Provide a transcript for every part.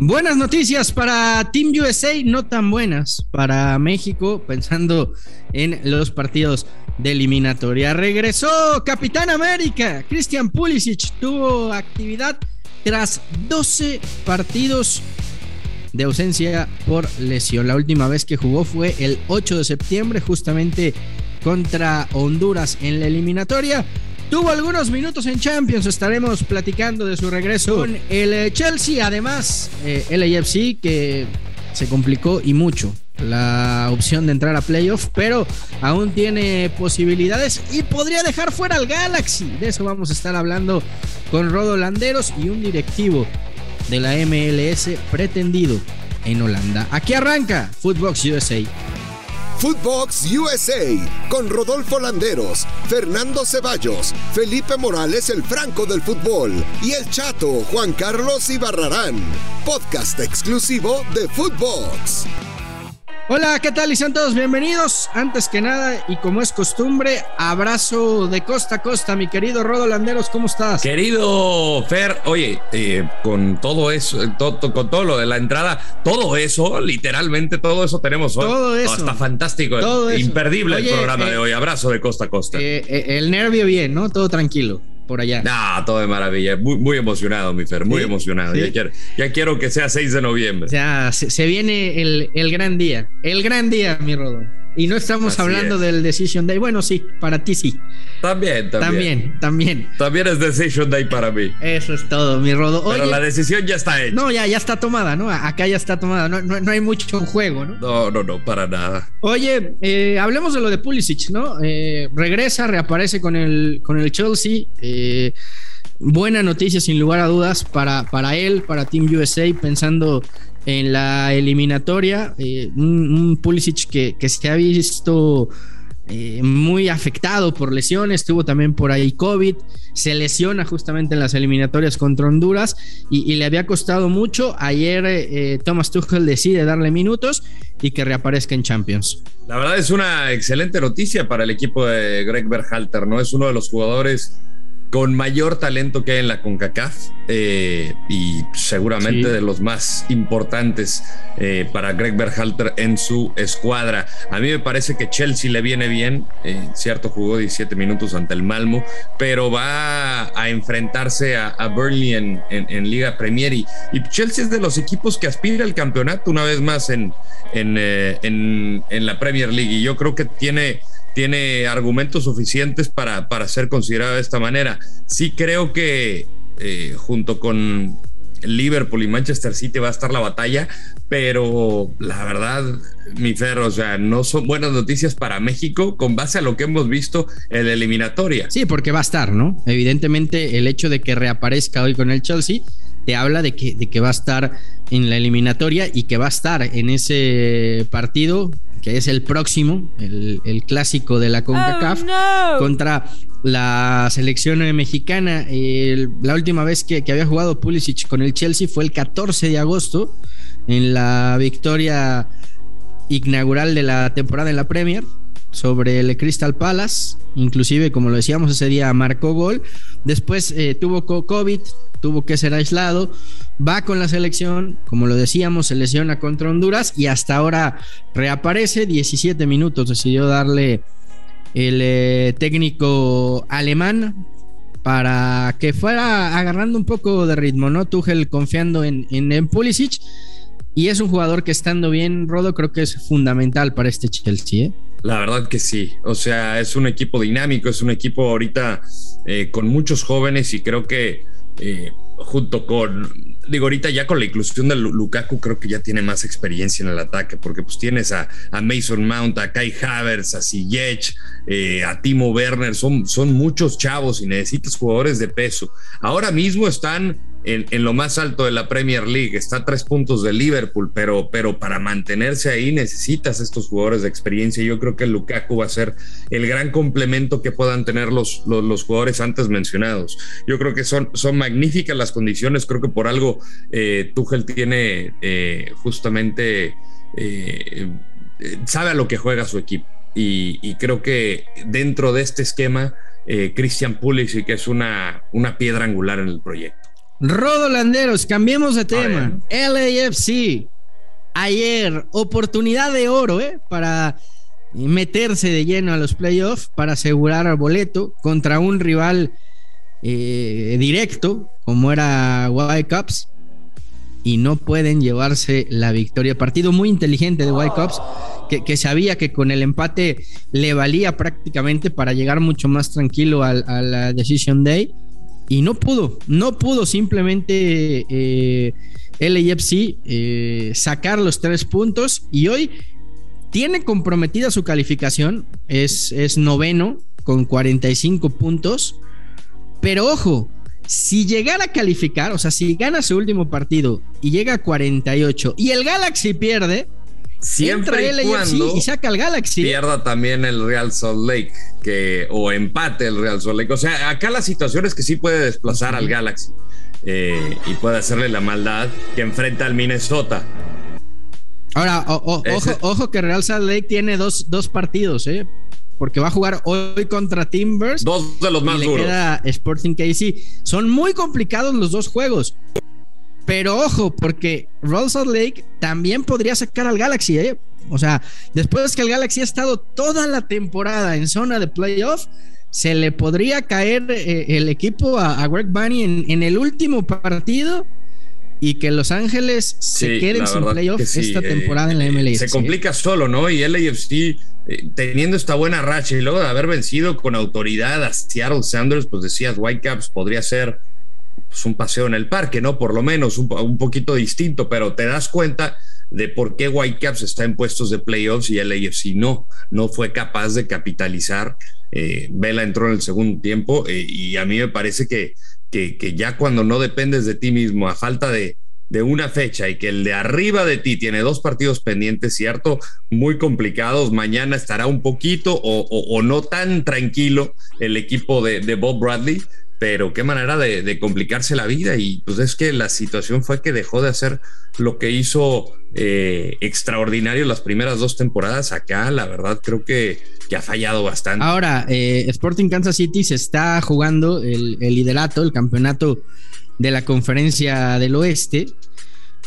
Buenas noticias para Team USA, no tan buenas para México, pensando en los partidos de eliminatoria. Regresó Capitán América, Christian Pulisic tuvo actividad tras 12 partidos de ausencia por lesión. La última vez que jugó fue el 8 de septiembre, justamente contra Honduras en la eliminatoria. Tuvo algunos minutos en Champions, estaremos platicando de su regreso con el eh, Chelsea, además eh, el AFC que se complicó y mucho la opción de entrar a playoff, pero aún tiene posibilidades y podría dejar fuera al Galaxy. De eso vamos a estar hablando con Rodo Landeros y un directivo de la MLS pretendido en Holanda. Aquí arranca Footbox USA. Footbox USA con Rodolfo Landeros, Fernando Ceballos, Felipe Morales el Franco del Fútbol y el Chato Juan Carlos Ibarrarán. Podcast exclusivo de Footbox. Hola, ¿qué tal? Y sean todos bienvenidos. Antes que nada, y como es costumbre, abrazo de costa a costa, mi querido Rodo Landeros, ¿cómo estás? Querido Fer, oye, eh, con todo eso, con todo lo de la entrada, todo eso, literalmente todo eso tenemos hoy. Todo eso. está fantástico, todo imperdible el programa de eh, hoy. Abrazo de costa a costa. Eh, el nervio bien, ¿no? Todo tranquilo por allá. No, todo de maravilla. Muy, muy emocionado, mi Fer, muy emocionado. Ya, quiero, ya, quiero, que sea 6 de noviembre. Ya, se, se viene el, el, gran día. El gran día, mi Rodo. Y no estamos hablando del Decision Day. Bueno, sí, para ti sí. También, también. También, también. También es Decision Day para mí. Eso es todo, mi Rodo. Pero la decisión ya está hecha. No, ya, ya está tomada, ¿no? Acá ya está tomada. No, no, hay mucho en juego, ¿no? No, no, no, para nada. Oye, eh, hablemos de lo de Pulisic, ¿no? Eh, regresa, reaparece con el, con el Chelsea. Eh, buena noticia, sin lugar a dudas, para, para él, para Team USA, pensando en la eliminatoria. Eh, un, Pulisic que, se ha visto eh, muy afectado por lesiones, tuvo también por ahí COVID, se lesiona justamente en las eliminatorias contra Honduras y, le había costado mucho. Ayer eh, Thomas Tuchel decide darle minutos y que reaparezca en Champions. La verdad es una excelente noticia para el equipo de Greg Berhalter, ¿no? Es uno de los jugadores con mayor talento que hay en la CONCACAF eh, y seguramente de los más importantes eh, para Greg Berhalter en su escuadra. A mí me parece que Chelsea le viene bien, eh, cierto, jugó 17 minutos ante el Malmo, pero va a enfrentarse a, Burnley en, Liga Premier y, Chelsea es de los equipos que aspira al campeonato una vez más en, en la Premier League y yo creo que tiene tiene argumentos suficientes para, para ser considerado de esta manera. Sí creo que eh, junto con Liverpool y Manchester City va a estar la batalla, pero la verdad, mi ferro, o sea, no son buenas noticias para México con base a lo que hemos visto en la eliminatoria. Sí, porque va a estar, ¿no? Evidentemente, el hecho de que reaparezca hoy con el Chelsea te habla de que, de que va a estar en la eliminatoria y que va a estar en ese partido que es el próximo, el, clásico de la CONCACAF, oh, contra la selección mexicana. la última vez que, había jugado Pulisic con el Chelsea fue el 14 de agosto, en la victoria inaugural de la temporada en la Premier sobre el Crystal Palace. Inclusive, como lo decíamos, ese día marcó gol. Después eh, tuvo COVID, tuvo que ser aislado, va con la selección, como lo decíamos, se lesiona contra Honduras y hasta ahora reaparece, 17 minutos decidió darle el eh, técnico alemán para que fuera agarrando un poco de ritmo, ¿no? Tuchel confiando en, en, Pulisic y es un jugador que estando bien, Rodo, creo que es fundamental para este Chelsea, ¿eh? La verdad que sí, o sea, es un equipo dinámico, es un equipo ahorita eh, con muchos jóvenes y creo que eh, junto con, digo, ahorita ya con la inclusión de Lukaku, creo que ya tiene más experiencia en el ataque, porque pues tienes a, Mason Mount, a Kai Havers, a Ziyech, eh, a Timo Werner, son, son muchos chavos y necesitas jugadores de peso. Ahora mismo están en, lo más alto de la Premier League, está a tres puntos de Liverpool, pero, pero para mantenerse ahí necesitas estos jugadores de experiencia. Yo creo que Lukaku va a ser el gran complemento que puedan tener los, los, jugadores antes mencionados. Yo creo que son, son magníficas las condiciones, creo que por algo eh, Tuchel tiene eh, justamente, eh, sabe a lo que juega su equipo. Y, creo que dentro de este esquema, Christian Pulisic es una, una piedra angular en el proyecto. Rodolanderos, cambiemos de tema. LAFC. Ayer, oportunidad de oro, ¿eh? Para meterse de lleno a los playoffs, para asegurar el boleto contra un rival eh, directo, como era Whitecaps. Y no pueden llevarse la victoria. Partido muy inteligente de Whitecaps, que, que sabía que con el empate le valía prácticamente para llegar mucho más tranquilo a la Decision Day y no pudo, no pudo simplemente eh, LAFC eh, sacar los tres puntos y hoy tiene comprometida su calificación, es, es noveno con 45 puntos, pero ojo, si llegara a calificar, o sea, si gana su último partido y llega a 48 y el Galaxy pierde, Siempre y cuando y saca al Galaxy. Pierda también el Real Salt Lake, que, o empate el Real Salt Lake. O sea, acá la situación es que sí puede desplazar al Galaxy eh, y puede hacerle la maldad que enfrenta al Minnesota. Ahora, ojo, ojo que Real Salt Lake tiene dos, dos partidos, ¿eh? porque va a jugar hoy contra Timbers. Dos de los más y duros. Le queda Sporting KC. Son muy complicados los dos juegos. Pero ojo, porque Real Salt Lake también podría sacar al Galaxy, ¿eh? O sea, después que el Galaxy ha estado toda la temporada en zona de playoff, se le podría caer eh, el equipo a, Greg Bunny en, el último partido y que Los Ángeles se queden sin playoff esta eh, temporada en la MLS. Se ¿eh? complica solo, ¿no? Y LAFC teniendo esta buena racha y luego de haber vencido con autoridad a Seattle Sanders, pues decías, Whitecaps podría ser pues, un paseo en el parque, ¿no? Por lo menos un, poquito distinto, pero te das cuenta de por qué Whitecaps está en puestos de playoffs y el AFC no, no fue capaz de capitalizar. Eh, Vela entró en el segundo tiempo eh, y a mí me parece que, que, ya cuando no dependes de ti mismo, a falta de, de una fecha y que el de arriba de ti tiene dos partidos pendientes, cierto, muy complicados. Mañana estará un poquito o, no tan tranquilo el equipo de, de, Bob Bradley, pero qué manera de, complicarse la vida y pues es que la situación fue que dejó de hacer lo que hizo eh, extraordinario las primeras dos temporadas acá, la verdad creo que, que ha fallado bastante. Ahora, eh, Sporting Kansas City se está jugando el, liderato, el campeonato de la conferencia del oeste.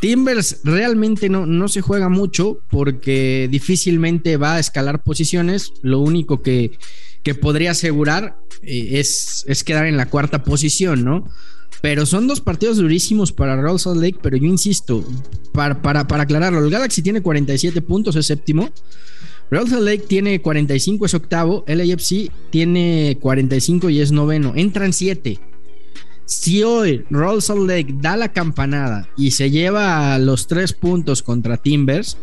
Timbers realmente no, no se juega mucho porque difícilmente va a escalar posiciones, lo único que que podría asegurar eh, es, es quedar en la cuarta posición, ¿no? Pero son dos partidos durísimos para Real Salt Lake, pero yo insisto, para, para, para aclararlo, el Galaxy tiene 47 puntos, es séptimo. Real Salt Lake tiene 45, es octavo. LAFC tiene 45 y es noveno. Entran siete. Si hoy Salt Lake da la campanada y se lleva los tres puntos contra Timbers,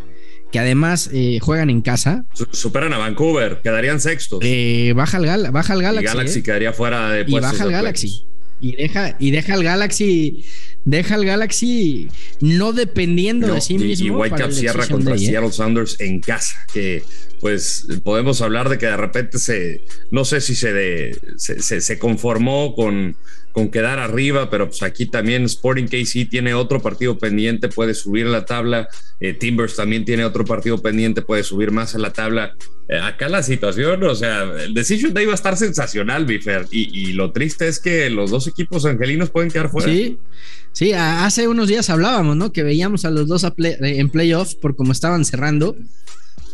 que además eh, juegan en casa. Superan a Vancouver, quedarían sextos. Eh, baja, el baja el Galaxy. Y Galaxy eh. quedaría fuera de Y baja el Galaxy. Y deja, y deja el Galaxy, deja el Galaxy no dependiendo de sí mismo. Y Whitecap cierra contra Seattle Sounders en casa, que pues podemos hablar de que de repente se, no sé si se, de, se, se conformó con con quedar arriba, pero pues aquí también Sporting KC tiene otro partido pendiente, puede subir la tabla, eh, Timbers también tiene otro partido pendiente, puede subir más a la tabla. Eh, acá la situación, o sea, el Decision Day va a estar sensacional, Bifer, y, lo triste es que los dos equipos angelinos pueden quedar fuera. Sí, sí, hace unos días hablábamos, ¿no? Que veíamos a los dos en playoff por cómo estaban cerrando.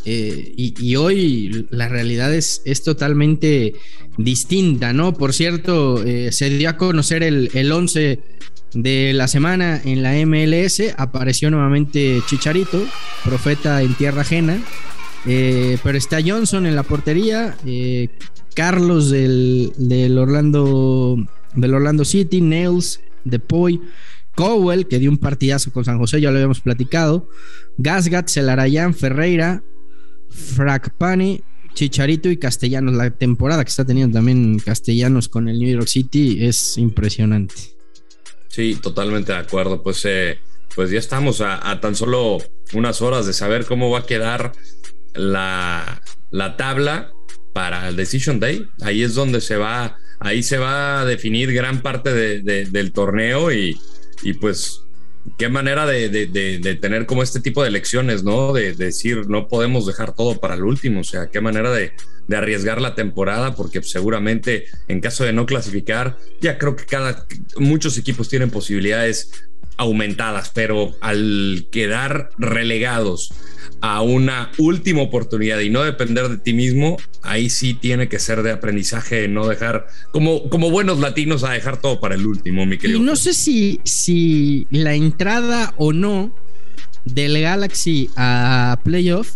Eh, y, hoy la realidad es, es totalmente distinta, ¿no? Por cierto, eh, se dio a conocer el, el 11 de la semana en la MLS, apareció nuevamente Chicharito, profeta en tierra ajena, eh, pero está Johnson en la portería, Carlos del, del, Orlando, del Orlando City, Nails, Depoy, Cowell, que dio un partidazo con San José, ya lo habíamos platicado, Gasgat, Celarayán, Ferreira, Pani, Chicharito y Castellanos. La temporada que está teniendo también Castellanos con el New York City es impresionante. Sí, totalmente de acuerdo. Pues, eh, pues ya estamos a, tan solo unas horas de saber cómo va a quedar la, la tabla para el Decision Day. Ahí es donde se va, ahí se va a definir gran parte del torneo y, y pues qué manera de, tener como este tipo de elecciones, ¿no? De, decir, no podemos dejar todo para el último, o sea, qué manera de, arriesgar la temporada, porque seguramente en caso de no clasificar, ya creo que cada, muchos equipos tienen posibilidades aumentadas, pero al quedar relegados a una última oportunidad y no depender de ti mismo, ahí sí tiene que ser de aprendizaje, no dejar, como, como buenos latinos, a dejar todo para el último, mi querido. Y no sé si, si la entrada o no del Galaxy a playoff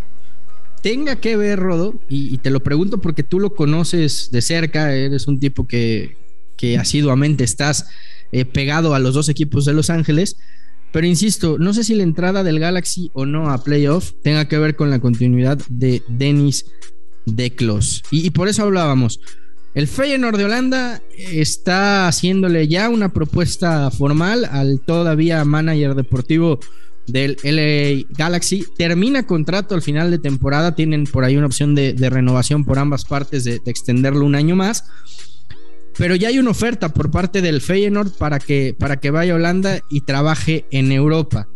tenga que ver, Rodo, y, te lo pregunto porque tú lo conoces de cerca, eres un tipo que, que asiduamente estás eh, pegado a los dos equipos de Los Ángeles. Pero insisto, no sé si la entrada del Galaxy o no a playoff tenga que ver con la continuidad de Dennis Declos. Y, y por eso hablábamos. El Feyenoord de Holanda está haciéndole ya una propuesta formal al todavía manager deportivo del LA Galaxy. Termina contrato al final de temporada. Tienen por ahí una opción de, renovación por ambas partes de, extenderlo un año más pero ya hay una oferta por parte del Feyenoord para que, para que vaya a Holanda y trabaje en Europa.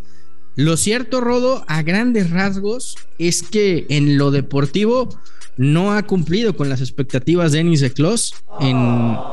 Lo cierto, Rodo, a grandes rasgos, es que en lo deportivo no ha cumplido con las expectativas de Denis de Klos en,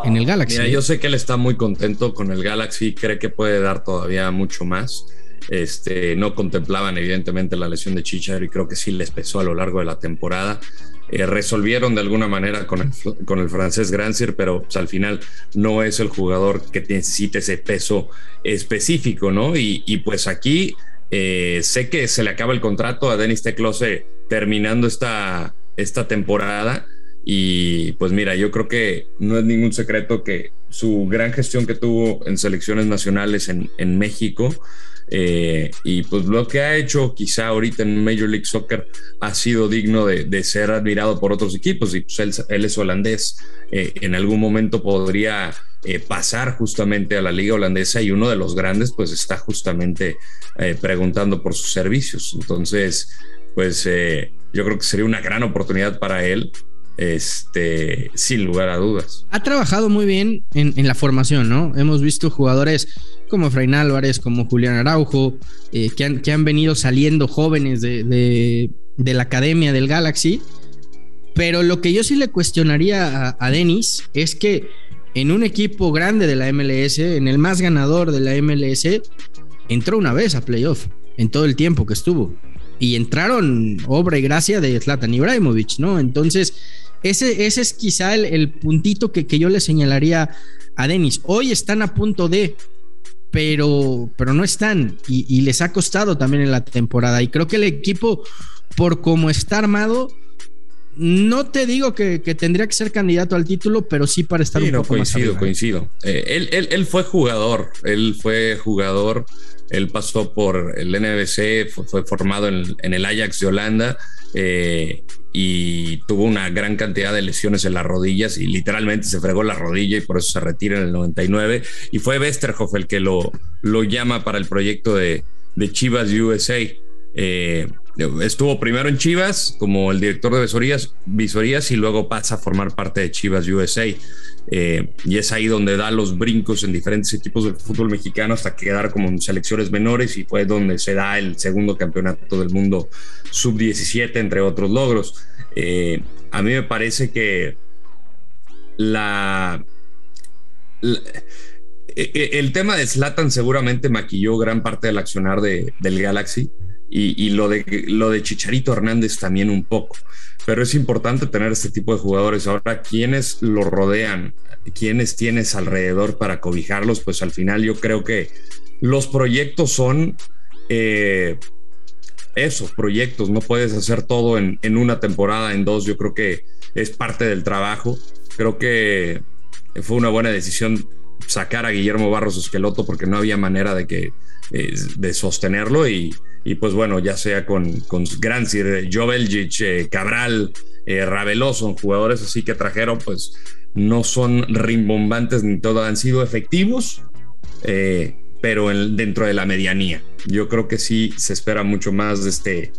en, el Galaxy. Mira, yo sé que él está muy contento con el Galaxy, cree que puede dar todavía mucho más. Este, no contemplaban evidentemente la lesión de Chichar y creo que sí les pesó a lo largo de la temporada. Eh, resolvieron de alguna manera con el, con el francés Grandsir, pero pues, al final no es el jugador que necesite ese peso específico, ¿no? Y, pues aquí eh, sé que se le acaba el contrato a Denis Teclose terminando esta, esta temporada. Y pues mira, yo creo que no es ningún secreto que su gran gestión que tuvo en selecciones nacionales en, en México eh, y pues lo que ha hecho quizá ahorita en Major League Soccer ha sido digno de, ser admirado por otros equipos y pues él, es holandés. Eh, en algún momento podría eh, pasar justamente a la liga holandesa y uno de los grandes pues está justamente preguntando por sus servicios. Entonces, pues yo creo que sería una gran oportunidad para él este, sin lugar a dudas. Ha trabajado muy bien en, la formación, ¿no? Hemos visto jugadores como Efraín Álvarez, como Julián Araujo, eh, que, han, que, han, venido saliendo jóvenes de, la academia del Galaxy. Pero lo que yo sí le cuestionaría a, Denis es que en un equipo grande de la MLS, en el más ganador de la MLS, entró una vez a playoff en todo el tiempo que estuvo. Y entraron obra y gracia de Zlatan Ibrahimovic, ¿no? Entonces, ese, ese es quizá el, puntito que, que, yo le señalaría a Denis. Hoy están a punto de, pero, pero no están y, les ha costado también en la temporada. Y creo que el equipo, por cómo está armado, no te digo que, tendría que ser candidato al título, pero sí para estar un poco coincido, más coincido. Eh, él, él, él, fue jugador, él fue jugador, él pasó por el NBC, fue, formado en, en, el Ajax de Holanda eh, y tuvo una gran cantidad de lesiones en las rodillas y literalmente se fregó la rodilla y por eso se retira en el 99. Y fue Westerhoff el que lo, lo llama para el proyecto de, de Chivas USA. Eh, estuvo primero en Chivas como el director de visorías, y luego pasa a formar parte de Chivas USA. Eh, y es ahí donde da los brincos en diferentes equipos del fútbol mexicano hasta quedar como en selecciones menores y fue donde se da el segundo campeonato del mundo sub-17, entre otros logros. Eh, a mí me parece que la, e, e, el tema de Slatan seguramente maquilló gran parte del accionar de, del Galaxy y, lo, de, lo de Chicharito Hernández también un poco. Pero es importante tener este tipo de jugadores. Ahora, ¿quiénes lo rodean? ¿Quiénes tienes alrededor para cobijarlos? Pues al final yo creo que los proyectos son eh, esos proyectos. No puedes hacer todo en, en una temporada, en dos. Yo creo que es parte del trabajo. Creo que fue una buena decisión sacar a Guillermo Barros Esqueloto porque no había manera de que eh, de sostenerlo y, y pues bueno, ya sea con, con Grancir, Joveljic, eh, Cabral, eh, Raveloso, jugadores así que trajeron, pues no son rimbombantes ni todo, han sido efectivos, eh, pero dentro de la medianía. Yo creo que sí se espera mucho más de, este,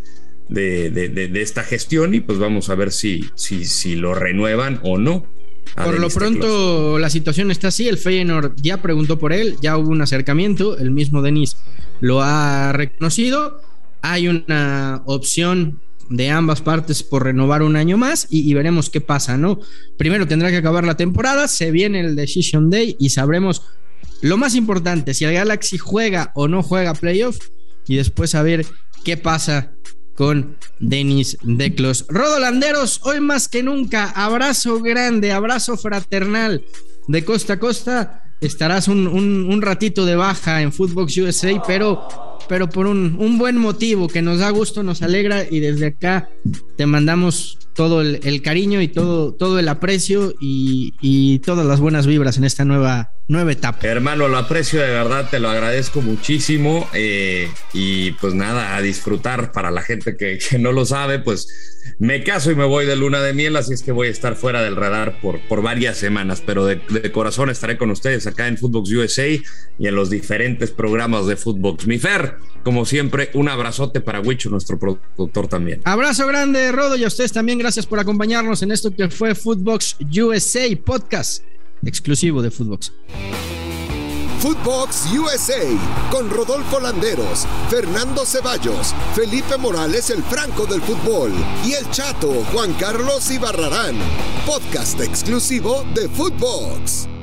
de, de, esta gestión y pues vamos a ver si, si, si lo renuevan o no. Por lo pronto la situación está así, el Feyenoord ya preguntó por él, ya hubo un acercamiento, el mismo Denis lo ha reconocido, hay una opción de ambas partes por renovar un año más y, veremos qué pasa, ¿no? Primero tendrá que acabar la temporada, se viene el Decision Day y sabremos lo más importante, si el Galaxy juega o no juega playoff y después a ver qué pasa con Denis Declos. Rodolanderos, hoy más que nunca, abrazo grande, abrazo fraternal de costa a costa. Estarás un, un ratito de baja en Footbox USA, pero pero por un, buen motivo que nos da gusto, nos alegra y desde acá te mandamos todo el, cariño y todo, todo el aprecio y, y, todas las buenas vibras en esta nueva nueva etapa. Hermano, lo aprecio de verdad, te lo agradezco muchísimo eh, y pues nada, a disfrutar para la gente que, no lo sabe, pues me caso y me voy de luna de miel, así es que voy a estar fuera del radar por, por varias semanas, pero de, corazón estaré con ustedes acá en Footbox USA y en los diferentes programas de Footbox. Mi Fer, como siempre, un abrazote para Wicho, nuestro productor también. Abrazo grande, Rodo, y a ustedes también gracias por acompañarnos en esto que fue Footbox USA Podcast exclusivo de Footbox. Footbox USA con Rodolfo Landeros, Fernando Ceballos, Felipe Morales el Franco del Fútbol y el Chato Juan Carlos Ibarrarán. Podcast exclusivo de Footbox.